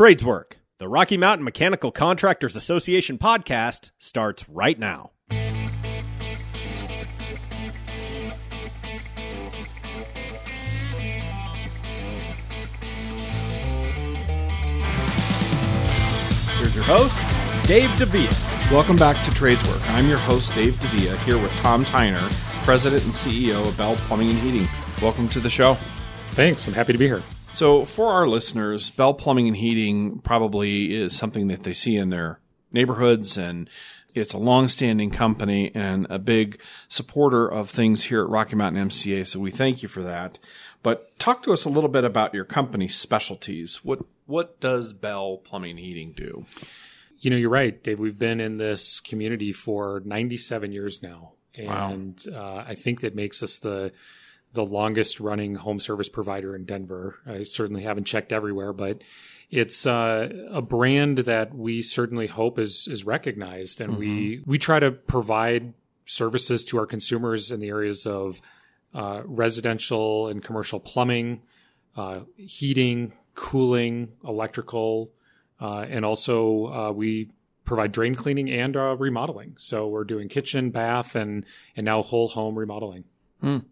Tradeswork, the Rocky Mountain Mechanical Contractors Association podcast, starts right now. Here's your host, Dave Davia. Welcome back to Tradeswork. I'm your host, Dave Davia, here with Tom Teynor, President and CEO of Bell Plumbing and Heating. Welcome to the show. Thanks. I'm happy to be here. So, for our listeners, Bell Plumbing and Heating probably is something that they see in their neighborhoods, and it's a long-standing company and a big supporter of things here at Rocky Mountain MCA. So, we thank you for that. But talk to us a little bit about your company's specialties. What what does Bell Plumbing and Heating do? You know, you're right, Dave. We've been in this community for 97 years now, and wow. uh, I think that makes us the the longest running home service provider in Denver. I certainly haven't checked everywhere, but it's uh, a brand that we certainly hope is is recognized, and mm-hmm. we we try to provide services to our consumers in the areas of uh, residential and commercial plumbing, uh, heating, cooling, electrical, uh, and also uh, we provide drain cleaning and uh, remodeling. So we're doing kitchen, bath, and and now whole home remodeling. Mm.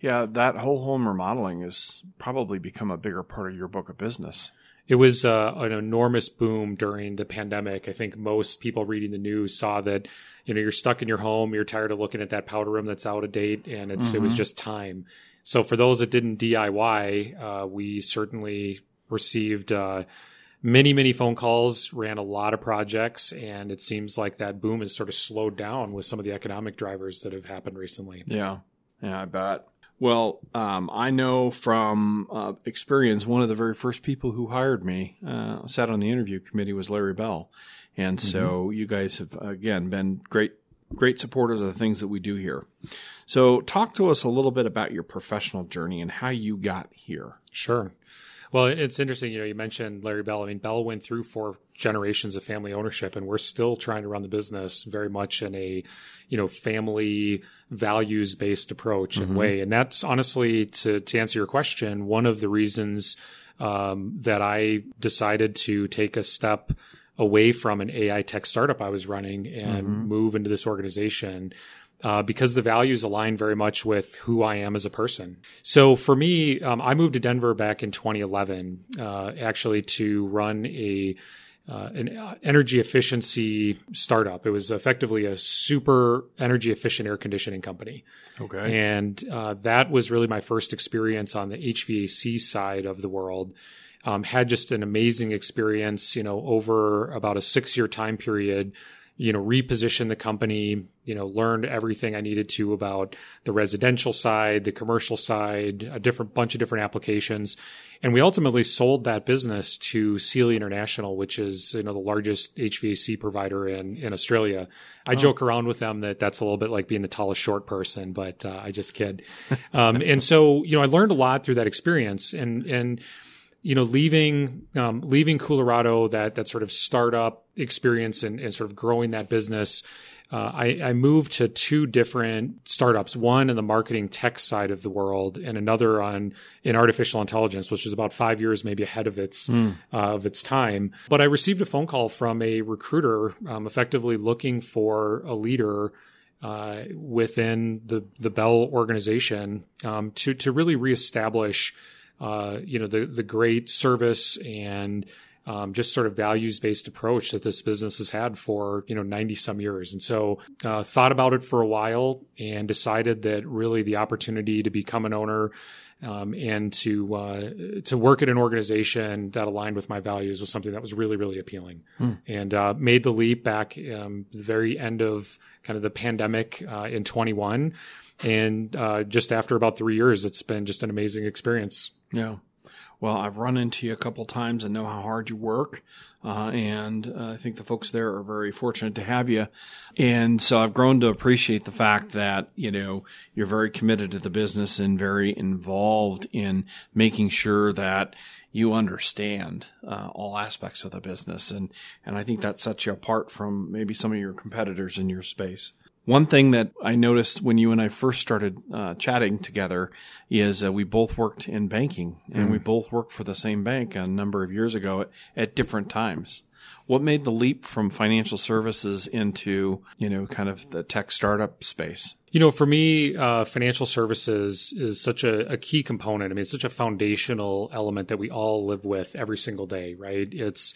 Yeah, that whole home remodeling has probably become a bigger part of your book of business. It was uh, an enormous boom during the pandemic. I think most people reading the news saw that you know you're stuck in your home, you're tired of looking at that powder room that's out of date, and it's mm-hmm. it was mm-hmm. just time. So for those that didn't DIY, uh, we certainly received uh, many many phone calls, ran a lot of projects, and it seems like that boom has sort of slowed down with some of the economic drivers that have happened recently. Yeah, yeah, I bet. Well, um, I know from uh, experience, one of the very first people who hired me, uh, sat on the interview committee, was Larry Bell, and mm-hmm. so you guys have again been great, great supporters of the things that we do here. So, talk to us a little bit about your professional journey and how you got here. Sure. Well, it's interesting. You know, you mentioned Larry Bell. I mean, Bell went through four generations of family ownership, and we're still trying to run the business very much in a, you know, family values based approach and mm-hmm. way. And that's honestly, to to answer your question, one of the reasons um, that I decided to take a step away from an AI tech startup I was running and mm-hmm. move into this organization uh, because the values align very much with who I am as a person. So for me, um, I moved to Denver back in 2011, uh, actually to run a uh, an energy efficiency startup. It was effectively a super energy efficient air conditioning company. Okay, and uh, that was really my first experience on the HVAC side of the world. Um, had just an amazing experience, you know, over about a six year time period you know, reposition the company, you know, learned everything I needed to about the residential side, the commercial side, a different bunch of different applications. And we ultimately sold that business to Seeley International, which is, you know, the largest HVAC provider in, in Australia. I oh. joke around with them that that's a little bit like being the tallest short person, but uh, I just kid. um, and so, you know, I learned a lot through that experience and, and, you know, leaving um, leaving Colorado, that that sort of startup experience and, and sort of growing that business, uh, I, I, moved to two different startups. One in the marketing tech side of the world, and another on in artificial intelligence, which is about five years maybe ahead of its mm. uh, of its time. But I received a phone call from a recruiter, um, effectively looking for a leader. Uh, within the the Bell organization um, to to really reestablish uh, you know, the the great service and um, just sort of values based approach that this business has had for you know 90 some years. And so uh, thought about it for a while and decided that really the opportunity to become an owner um, and to uh, to work at an organization that aligned with my values was something that was really really appealing. Hmm. and uh, made the leap back um, the very end of kind of the pandemic uh, in 21 and uh, just after about three years it's been just an amazing experience yeah. Well, I've run into you a couple times and know how hard you work. Uh, and uh, I think the folks there are very fortunate to have you. And so I've grown to appreciate the fact that, you know, you're very committed to the business and very involved in making sure that you understand uh, all aspects of the business. And, and I think that sets you apart from maybe some of your competitors in your space. One thing that I noticed when you and I first started uh, chatting together is uh, we both worked in banking and Mm. we both worked for the same bank a number of years ago at, at different times. What made the leap from financial services into, you know, kind of the tech startup space? You know, for me, uh, financial services is such a, a key component. I mean, it's such a foundational element that we all live with every single day, right? It's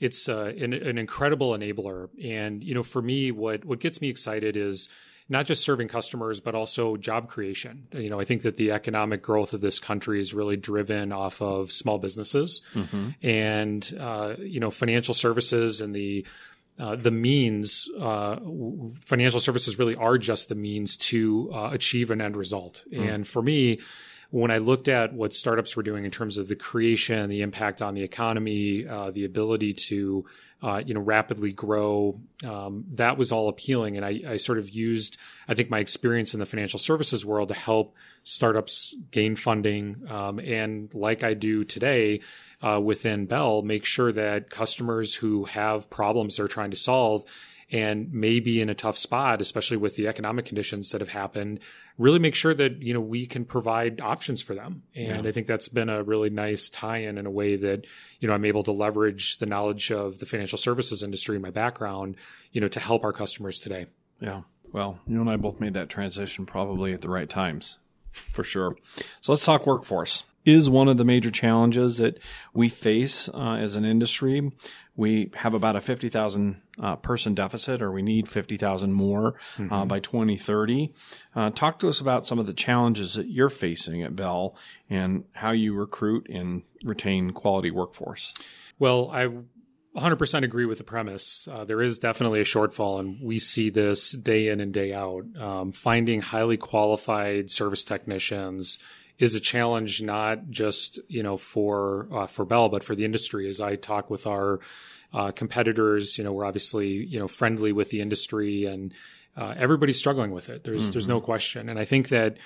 it's uh, an, an incredible enabler, and you know, for me, what what gets me excited is not just serving customers, but also job creation. You know, I think that the economic growth of this country is really driven off of small businesses, and uh, you know, financial services and the uh, the means, uh, financial services really are just the means to uh, achieve an end result. And for me, when I looked at what startups were doing in terms of the creation, the impact on the economy, uh, the ability to uh, you know rapidly grow, um, that was all appealing. And I, I sort of used, I think, my experience in the financial services world to help startups gain funding, um, and like I do today uh, within Bell, make sure that customers who have problems they're trying to solve and may be in a tough spot, especially with the economic conditions that have happened, really make sure that you know we can provide options for them. And I think that's been a really nice tie-in in a way that you know I'm able to leverage the knowledge of the financial services industry, my background, you know, to help our customers today. Yeah. Well, you and I both made that transition probably at the right times, for sure. So let's talk workforce. Is one of the major challenges that we face uh, as an industry. We have about a 50,000 uh, person deficit, or we need 50,000 more uh, by 2030. Uh, talk to us about some of the challenges that you're facing at Bell and how you recruit and retain quality workforce. Well, I 100% agree with the premise. Uh, there is definitely a shortfall, and we see this day in and day out. Um, finding highly qualified service technicians is a challenge, not just you know for uh, for Bell, but for the industry. As I talk with our uh, competitors, you know, we're obviously you know friendly with the industry, and uh, everybody's struggling with it. There's there's no question, and I think that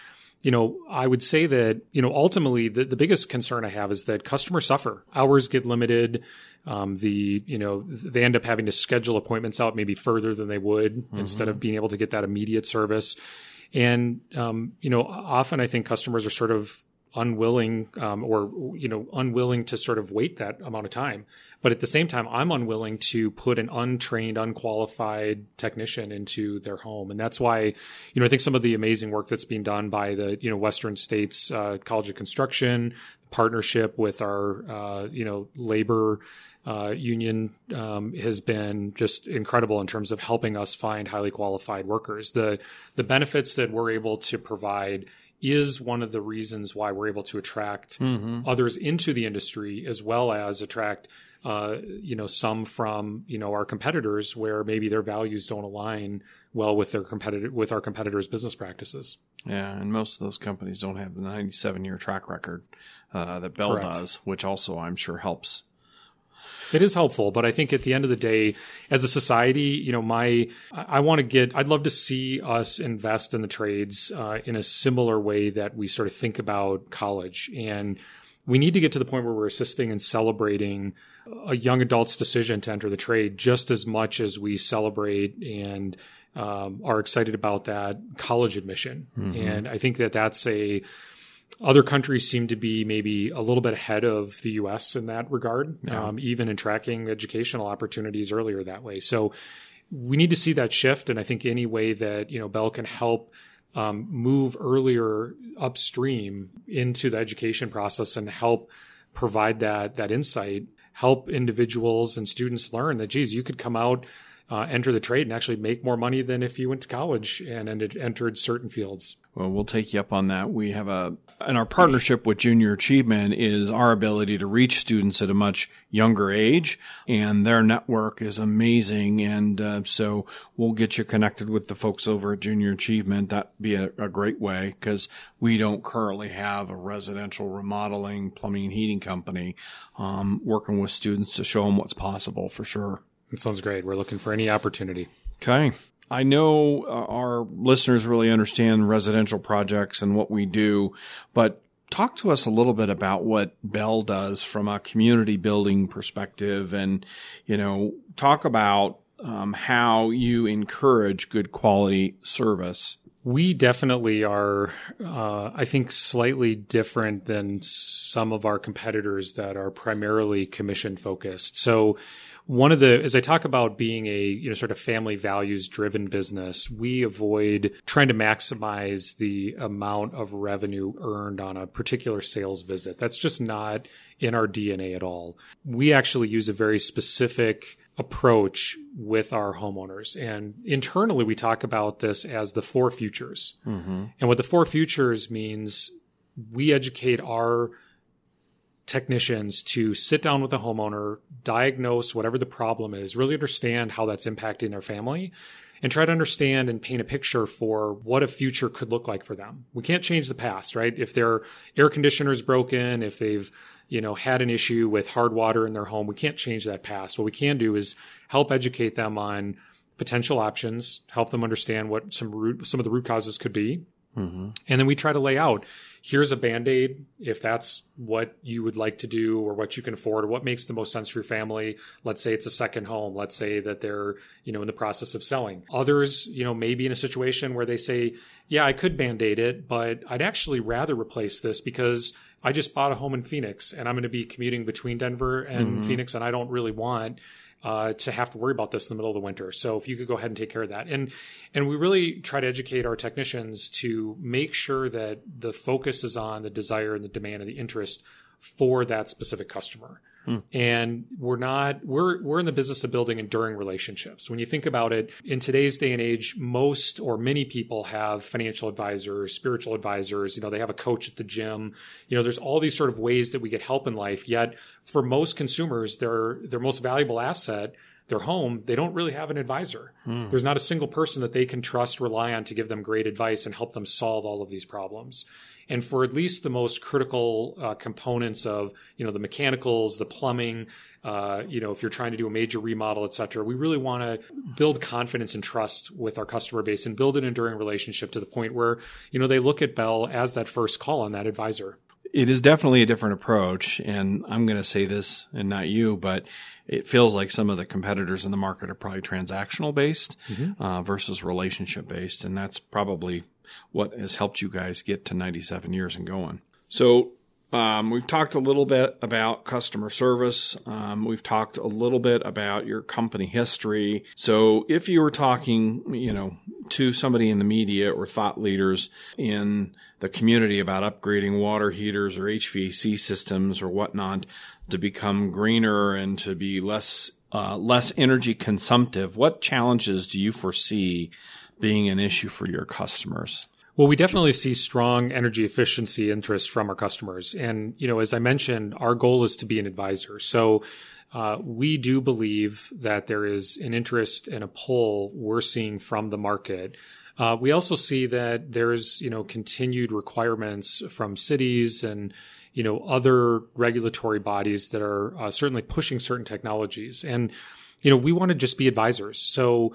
you know, I would say that, you know, ultimately the, the biggest concern I have is that customers suffer. Hours get limited. Um, the, you know, they end up having to schedule appointments out maybe further than they would instead of being able to get that immediate service. And, um, you know, often I think customers are sort of unwilling, um, or, you know, unwilling to sort of wait that amount of time. But at the same time, I'm unwilling to put an untrained, unqualified technician into their home. And that's why, you know, I think some of the amazing work that's being done by the, you know, Western States uh, College of Construction, partnership with our, uh, you know, labor uh, union um, has been just incredible in terms of helping us find highly qualified workers. The the benefits that we're able to provide is one of the reasons why we're able to attract others into the industry as well as attract uh, you know some from you know our competitors where maybe their values don't align well with their competitor with our competitors business practices Yeah, and most of those companies don't have the 97 year track record uh, that Bell Correct. does, which also I'm sure helps. It is helpful, but I think at the end of the day, as a society, you know, my I, want to get. I'd love to see us invest in the trades uh, in a similar way that we sort of think about college, and we need to get to the point where we're assisting and celebrating a young adult's decision to enter the trade just as much as we celebrate and um, are excited about that college admission. And I think that that's a other countries seem to be maybe a little bit ahead of the U.S. in that regard, um, even in tracking educational opportunities earlier that way. So we need to see that shift, and I think any way that you know Bell can help um, move earlier upstream into the education process and help provide that that insight, help individuals and students learn that geez, you could come out. Uh, enter the trade and actually make more money than if you went to college and entered, entered certain fields. Well, we'll take you up on that. We have a, and our partnership with Junior Achievement is our ability to reach students at a much younger age, and their network is amazing. And uh, so we'll get you connected with the folks over at Junior Achievement. That'd be a, a great way because we don't currently have a residential remodeling, plumbing, and heating company um, working with students to show them what's possible for sure. That sounds great. We're looking for any opportunity. Okay. I know uh, our listeners really understand residential projects and what we do, but talk to us a little bit about what Bell does from a community building perspective and, you know, talk about um, how you encourage good quality service. We definitely are, uh, I think, slightly different than some of our competitors that are primarily commission focused. So, one of the as I talk about being a you know sort of family values driven business, we avoid trying to maximize the amount of revenue earned on a particular sales visit. That's just not in our DNA at all. We actually use a very specific approach with our homeowners. And internally, we talk about this as the four futures. Mm-hmm. And what the four futures means, we educate our technicians to sit down with a homeowner, diagnose whatever the problem is, really understand how that's impacting their family, and try to understand and paint a picture for what a future could look like for them. We can't change the past, right? If their air conditioner is broken, if they've you know had an issue with hard water in their home, we can't change that past. What we can do is help educate them on potential options, help them understand what some root some of the root causes could be, Mm-hmm. And then we try to lay out here's a band aid if that's what you would like to do or what you can afford or what makes the most sense for your family. Let's say it's a second home. Let's say that they're, you know, in the process of selling. Others, you know, maybe in a situation where they say, yeah, I could band aid it, but I'd actually rather replace this because I just bought a home in Phoenix and I'm going to be commuting between Denver and mm-hmm. Phoenix and I don't really want uh, to have to worry about this in the middle of the winter. So if you could go ahead and take care of that, and and we really try to educate our technicians to make sure that the focus is on the desire and the demand and the interest for that specific customer. And we're not we're we're in the business of building enduring relationships. When you think about it, in today's day and age, most or many people have financial advisors, spiritual advisors, you know, they have a coach at the gym. You know, there's all these sort of ways that we get help in life. Yet for most consumers, their their most valuable asset their home, they don't really have an advisor. Hmm. There's not a single person that they can trust, rely on to give them great advice and help them solve all of these problems and for at least the most critical uh, components of you know the mechanicals the plumbing uh, you know if you're trying to do a major remodel et cetera we really want to build confidence and trust with our customer base and build an enduring relationship to the point where you know they look at bell as that first call on that advisor it is definitely a different approach and i'm going to say this and not you but it feels like some of the competitors in the market are probably transactional based mm-hmm. uh, versus relationship based and that's probably what has helped you guys get to 97 years and going. So um, we've talked a little bit about customer service. Um, we've talked a little bit about your company history. So if you were talking, you know, to somebody in the media or thought leaders in the community about upgrading water heaters or HVAC systems or whatnot to become greener and to be less uh, less energy consumptive, what challenges do you foresee being an issue for your customers? Well, we definitely see strong energy efficiency interest from our customers. And, you know, as I mentioned, our goal is to be an advisor. So, uh, we do believe that there is an interest and a pull we're seeing from the market. Uh, we also see that there's, you know, continued requirements from cities and, you know, other regulatory bodies that are uh, certainly pushing certain technologies. And, you know, we want to just be advisors. So,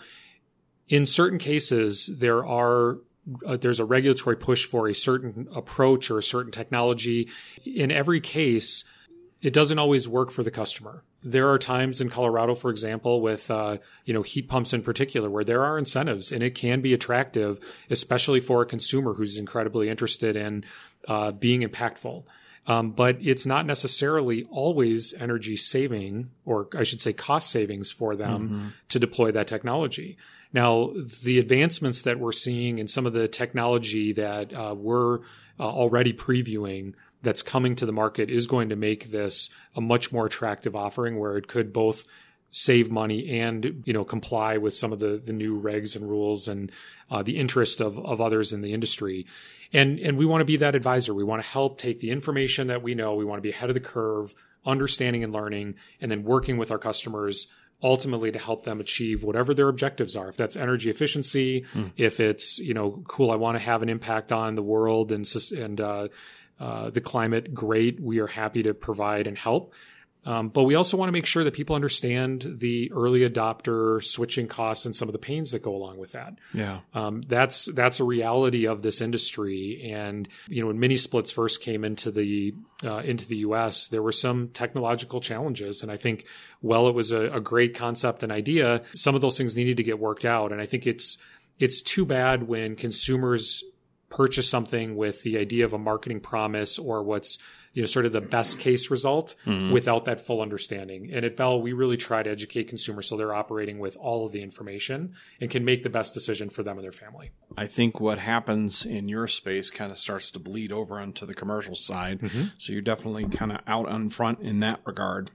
in certain cases, there are uh, there's a regulatory push for a certain approach or a certain technology. In every case, it doesn't always work for the customer. There are times in Colorado, for example, with uh, you know heat pumps in particular, where there are incentives and it can be attractive, especially for a consumer who's incredibly interested in uh, being impactful. Um, but it's not necessarily always energy saving, or I should say, cost savings for them mm-hmm. to deploy that technology. Now, the advancements that we're seeing in some of the technology that uh, we're uh, already previewing that's coming to the market is going to make this a much more attractive offering where it could both save money and you know comply with some of the the new regs and rules and uh, the interest of of others in the industry. And and we want to be that advisor. We want to help take the information that we know. We want to be ahead of the curve understanding and learning and then working with our customers ultimately to help them achieve whatever their objectives are. If that's energy efficiency, mm. if it's you know cool, I want to have an impact on the world and and uh, uh, the climate. Great, we are happy to provide and help. Um, but we also want to make sure that people understand the early adopter switching costs and some of the pains that go along with that. Yeah. Um, that's that's a reality of this industry. And you know, when mini splits first came into the uh, into the U.S., there were some technological challenges, and I think, well, it was a, a great concept and idea. Some of those things needed to get worked out, and I think it's it's too bad when consumers purchase something with the idea of a marketing promise or what's you know sort of the best case result mm-hmm. without that full understanding and at bell we really try to educate consumers so they're operating with all of the information and can make the best decision for them and their family i think what happens in your space kind of starts to bleed over onto the commercial side mm-hmm. so you're definitely kind of out on front in that regard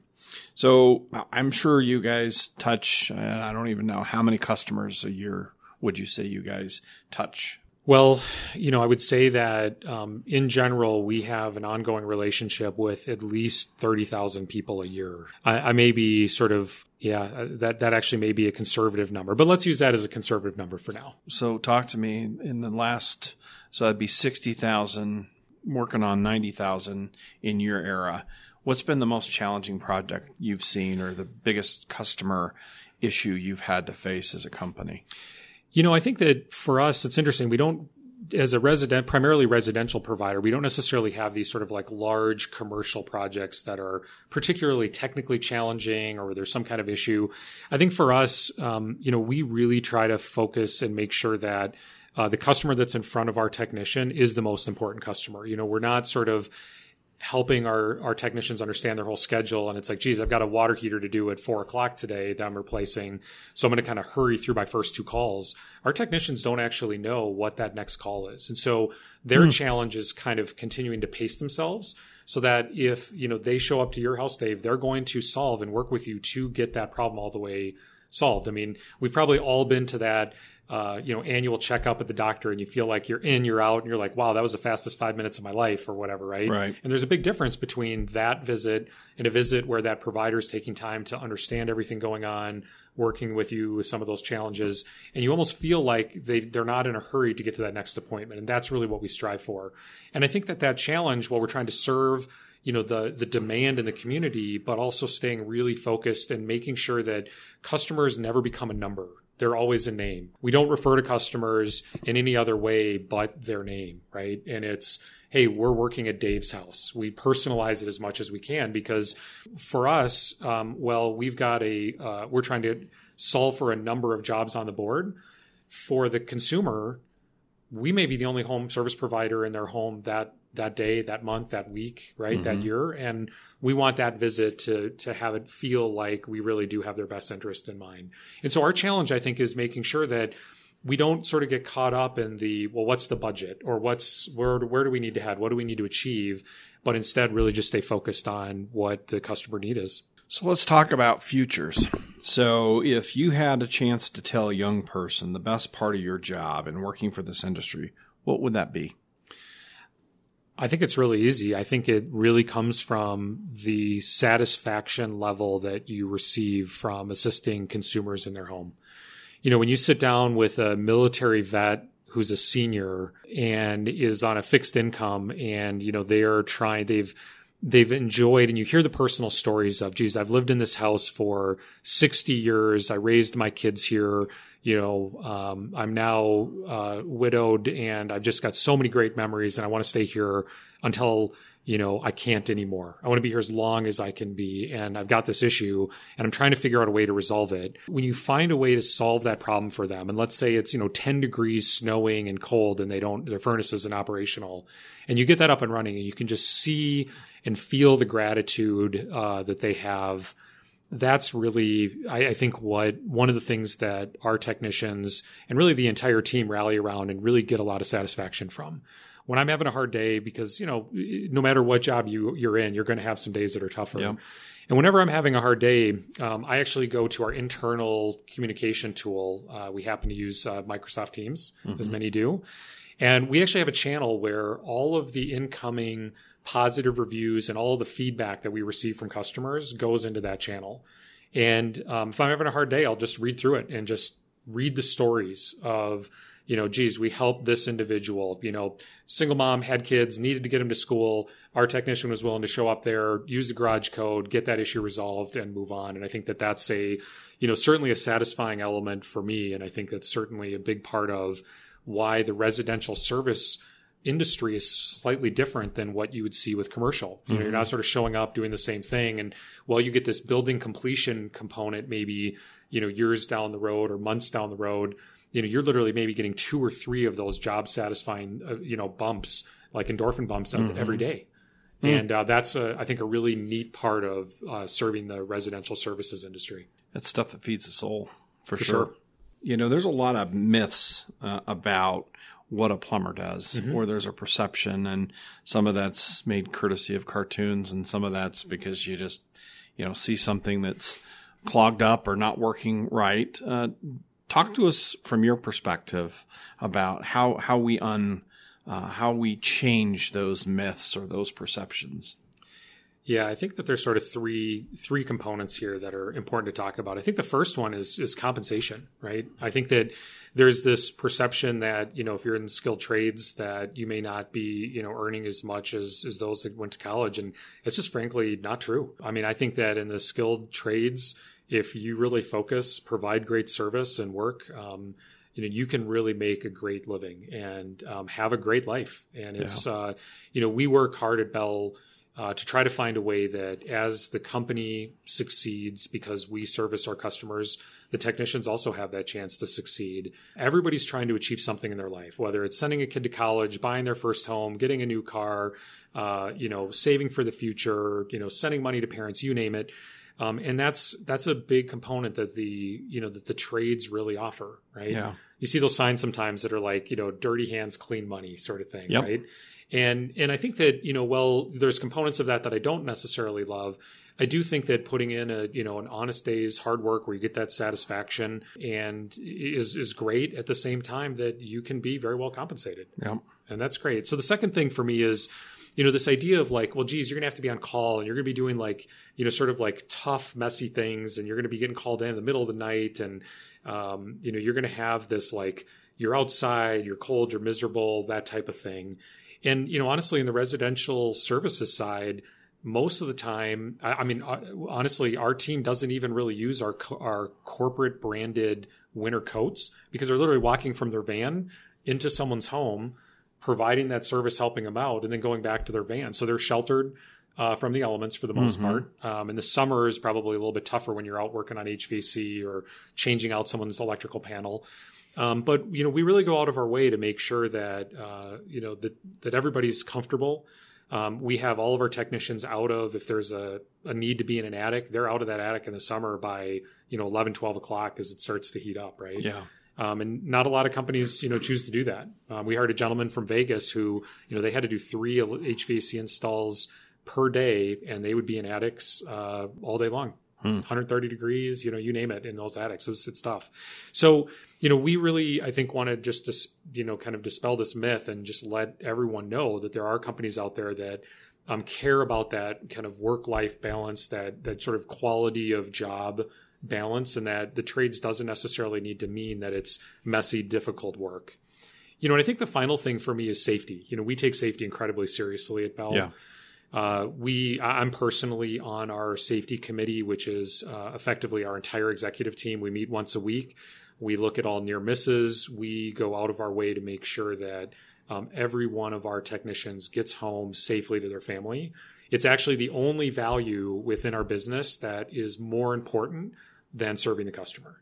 so i'm sure you guys touch i don't even know how many customers a year would you say you guys touch well, you know, I would say that um, in general, we have an ongoing relationship with at least 30,000 people a year. I, I, may be sort of, yeah, that, that actually may be a conservative number, but let's use that as a conservative number for now. So talk to me in the last, so that'd be 60,000 working on 90,000 in your era. What's been the most challenging project you've seen or the biggest customer issue you've had to face as a company? You know, I think that for us, it's interesting. We don't, as a resident, primarily residential provider, we don't necessarily have these sort of like large commercial projects that are particularly technically challenging or there's some kind of issue. I think for us, um, you know, we really try to focus and make sure that uh, the customer that's in front of our technician is the most important customer. You know, we're not sort of helping our, our technicians understand their whole schedule. And it's like, geez, I've got a water heater to do at four o'clock today that I'm replacing. So I'm going to kind of hurry through my first two calls. Our technicians don't actually know what that next call is. And so their mm. challenge is kind of continuing to pace themselves so that if, you know, they show up to your house, Dave, they're going to solve and work with you to get that problem all the way solved. I mean, we've probably all been to that uh, you know, annual checkup at the doctor and you feel like you're in, you're out, and you're like, wow, that was the fastest five minutes of my life or whatever, right? Right. And there's a big difference between that visit and a visit where that provider is taking time to understand everything going on, working with you with some of those challenges, and you almost feel like they they're not in a hurry to get to that next appointment, and that's really what we strive for. And I think that that challenge, while we're trying to serve you know the the demand in the community but also staying really focused and making sure that customers never become a number they're always a name. We don't refer to customers in any other way but their name, right? And it's, hey, we're working at Dave's house. We personalize it as much as we can because for us, um, well, we've got a, uh, we're trying to solve for a number of jobs on the board. For the consumer, we may be the only home service provider in their home that that day, that month, that week, right, mm-hmm. that year, and we want that visit to to have it feel like we really do have their best interest in mind. And so our challenge, I think, is making sure that we don't sort of get caught up in the well, what's the budget or what's where where do we need to head, what do we need to achieve, but instead really just stay focused on what the customer need is. So let's talk about futures. So, if you had a chance to tell a young person the best part of your job in working for this industry, what would that be? I think it's really easy. I think it really comes from the satisfaction level that you receive from assisting consumers in their home. You know, when you sit down with a military vet who's a senior and is on a fixed income and, you know, they are trying, they've, they've enjoyed and you hear the personal stories of, geez, I've lived in this house for 60 years. I raised my kids here you know, um, I'm now uh, widowed and I've just got so many great memories and I want to stay here until, you know, I can't anymore. I want to be here as long as I can be. And I've got this issue and I'm trying to figure out a way to resolve it. When you find a way to solve that problem for them, and let's say it's, you know, 10 degrees snowing and cold and they don't, their furnace isn't operational and you get that up and running and you can just see and feel the gratitude uh, that they have that's really, I, I, think, what one of the things that our technicians and really the entire team rally around and really get a lot of satisfaction from. When I'm having a hard day, because you know, no matter what job you you're in, you're going to have some days that are tougher. Yeah. And whenever I'm having a hard day, um, I actually go to our internal communication tool. Uh, we happen to use uh, Microsoft Teams, mm-hmm. as many do, and we actually have a channel where all of the incoming positive reviews and all the feedback that we receive from customers goes into that channel. And um, if I'm having a hard day, I'll just read through it and just read the stories of, you know, geez, we helped this individual, you know, single mom had kids, needed to get them to school. our technician was willing to show up there, use the garage code, get that issue resolved, and move on. And I think that that's a, you know, certainly a satisfying element for me. And I think that's certainly a big part of why the residential service industry is slightly different than what you would see with commercial. You know, you're not mm-hmm. sort of showing up doing the same thing. And while you get this building completion component, maybe, you know, years down the road or months down the road, you know, you're literally maybe getting two or three of those job satisfying, uh, you know, bumps like endorphin bumps every day. And uh, that's, a, I think, a really neat part of uh, serving the residential services industry. That's stuff that feeds the soul for, For sure. sure. You know, there's a lot of myths uh, about what a plumber does, Mm-hmm. or there's a perception, and some of that's made courtesy of cartoons, and some of that's because you just, you know, see something that's clogged up or not working right. Uh, talk to us from your perspective about how how we un uh, how we change those myths or those perceptions. Yeah, I think that there's sort of three three components here that are important to talk about. I think the first one is is compensation, right? I think that there's this perception that you know if you're in skilled trades that you may not be you know earning as much as as those that went to college, and it's just frankly not true. I mean, I think that in the skilled trades, if you really focus, provide great service and work. Um, you know you can really make a great living and um, have a great life. And it's uh, you know we work hard at bell uh, to try to find a way that as the company succeeds because we service our customers the technicians also have that chance to succeed. Everybody's trying to achieve something in their life whether it's sending a kid to college buying their first home getting a new car uh, you know saving for the future you know sending money to parents you name it um, and that's that's a big component that the you know that the trades really offer right Yeah. you see those signs sometimes that are like you know dirty hands clean money sort of thing Yep. right and and i think that you know well there's components of that that i don't necessarily love i do think that putting in a you know an honest day's hard work where you get that satisfaction and is is great at the same time that you can be very well compensated Yep. and that's great. So the second thing for me is, you know, this idea of like, well, geez, you're gonna have to be on call and you're gonna be doing like, you know, sort of like tough, messy things, and you're gonna be getting called in in the middle of the night, and um, you know, you're gonna have this like, you're outside, you're cold, you're miserable, that type of thing. And you know, honestly, in the residential services side, most of the time, I, I mean, uh, honestly, our team doesn't even really use our co- our corporate branded winter coats because they're literally walking from their van into someone's home, providing that service, helping them out, and then going back to their van. So they're sheltered uh, from the elements for the most part. Um, and the summer is probably a little bit tougher when you're out working on HVAC or changing out someone's electrical panel. Um, but you know, we really go out of our way to make sure that uh, you know that that everybody's comfortable. Um, we have all of our technicians out of if there's a, a need to be in an attic, they're out of that attic in the summer by you know 11, 12 o'clock as it starts to heat up, right? Yeah. Um, and not a lot of companies, you know, choose to do that. Um, we hired a gentleman from Vegas who, you know, they had to do three HVAC installs per day, and they would be in attics uh, all day long. 130 degrees, you know, you name it in those attics. It's, it's tough. So, you know, we really, I think, want to just, dis, you know, kind of dispel this myth and just let everyone know that there are companies out there that um, care about that kind of work life balance, that that sort of quality of job balance, and that the trades doesn't necessarily need to mean that it's messy, difficult work. You know, and I think the final thing for me is safety. You know, we take safety incredibly seriously at Bell. Yeah. Uh, we, I'm personally on our safety committee, which is uh, effectively our entire executive team. We meet once a week. We look at all near misses. We go out of our way to make sure that um, every one of our technicians gets home safely to their family. It's actually the only value within our business that is more important than serving the customer.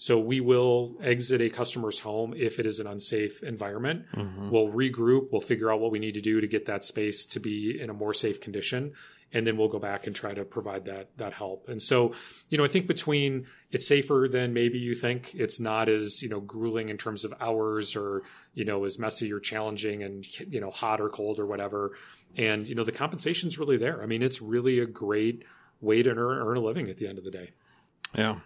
So we will exit a customer's home if it is an unsafe environment. Mm-hmm. We'll regroup. We'll figure out what we need to do to get that space to be in a more safe condition, and then we'll go back and try to provide that that help. And so, you know, I think between it's safer than maybe you think. It's not as you know grueling in terms of hours or you know as messy or challenging and you know hot or cold or whatever. And you know the compensation's really there. I mean, it's really a great way to earn, earn a living at the end of the day. Yeah.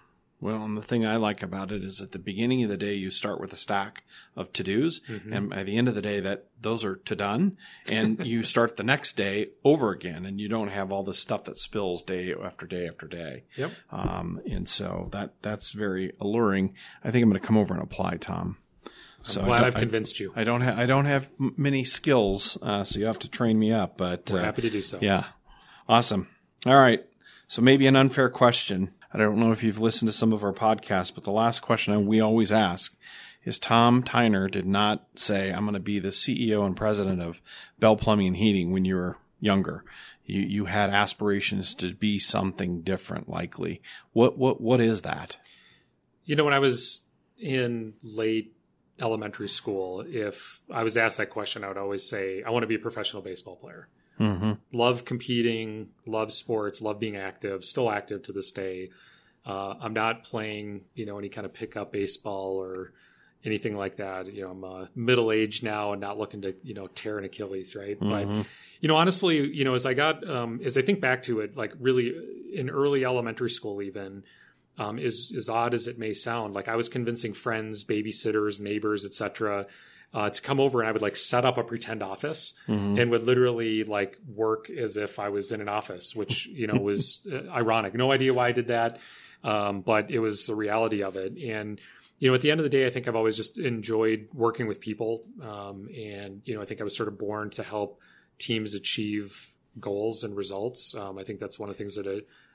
Well, and the thing I like about it is at the beginning of the day you start with a stack of to dos, and by the end of the day that those are to done, and you start the next day over again, and you don't have all this stuff that spills day after day after day. Yep. Um, and so that that's very alluring. I think I'm going to come over and apply, Tom. So I'm I glad I've I- convinced you. I don't have I don't have many skills, uh, so you have to train me up. But We're uh, happy to do so. Yeah. Awesome. All right. So maybe an unfair question. I don't know if you've listened to some of our podcasts, but the last question we always ask is Tom Teynor did not say, I'm going to be the CEO and president of Bell Plumbing and Heating when you were younger. You, you had aspirations to be something different, likely. What, what, what is that? You know, when I was in late elementary school, if I was asked that question, I would always say, I want to be a professional baseball player. Mm-hmm. Love competing, love sports, love being active, still active to this day. Uh, I'm not playing, you know, any kind of pickup baseball or anything like that. You know, I'm uh, middle aged now and not looking to, you know, tear an Achilles, right? But you know, honestly, you know, as I got, um, as I think back to it, like really in early elementary school, even um, is as odd as it may sound, like I was convincing friends, babysitters, neighbors, etc., uh, to come over and I would like set up a pretend office and would literally like work as if I was in an office, which you know was uh, ironic. No idea why I did that, um, but it was the reality of it. And you know, at the end of the day, I think I've always just enjoyed working with people, um, and you know, I think I was sort of born to help teams achieve goals and results. Um, I think that's one of the things that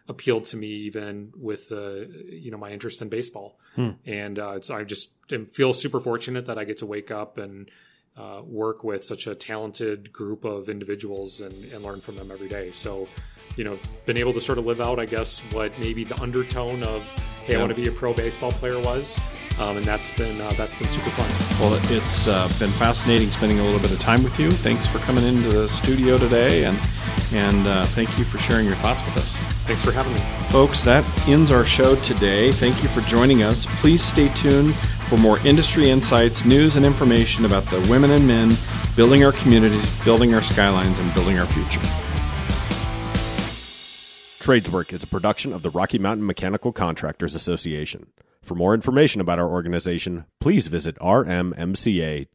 appealed to me, even with uh, you know my interest in baseball. And uh, it's I just feel super fortunate that I get to wake up and uh, work with such a talented group of individuals and, and learn from them every day. So, you know, been able to sort of live out, I guess, what maybe the undertone of hey, I want to be a pro baseball player was, um, and that's been uh, that's been super fun. Well, it's uh, been fascinating spending a little bit of time with you. Thanks for coming into the studio today, and and uh, thank you for sharing your thoughts with us. Thanks for having me. Folks, that ends our show today. Thank you for joining us. Please stay tuned for more industry insights, news, and information about the women and men building our communities, building our skylines, and building our future. Tradeswork is a production of the Rocky Mountain Mechanical Contractors Association. For more information about our organization, please visit rmmca.org.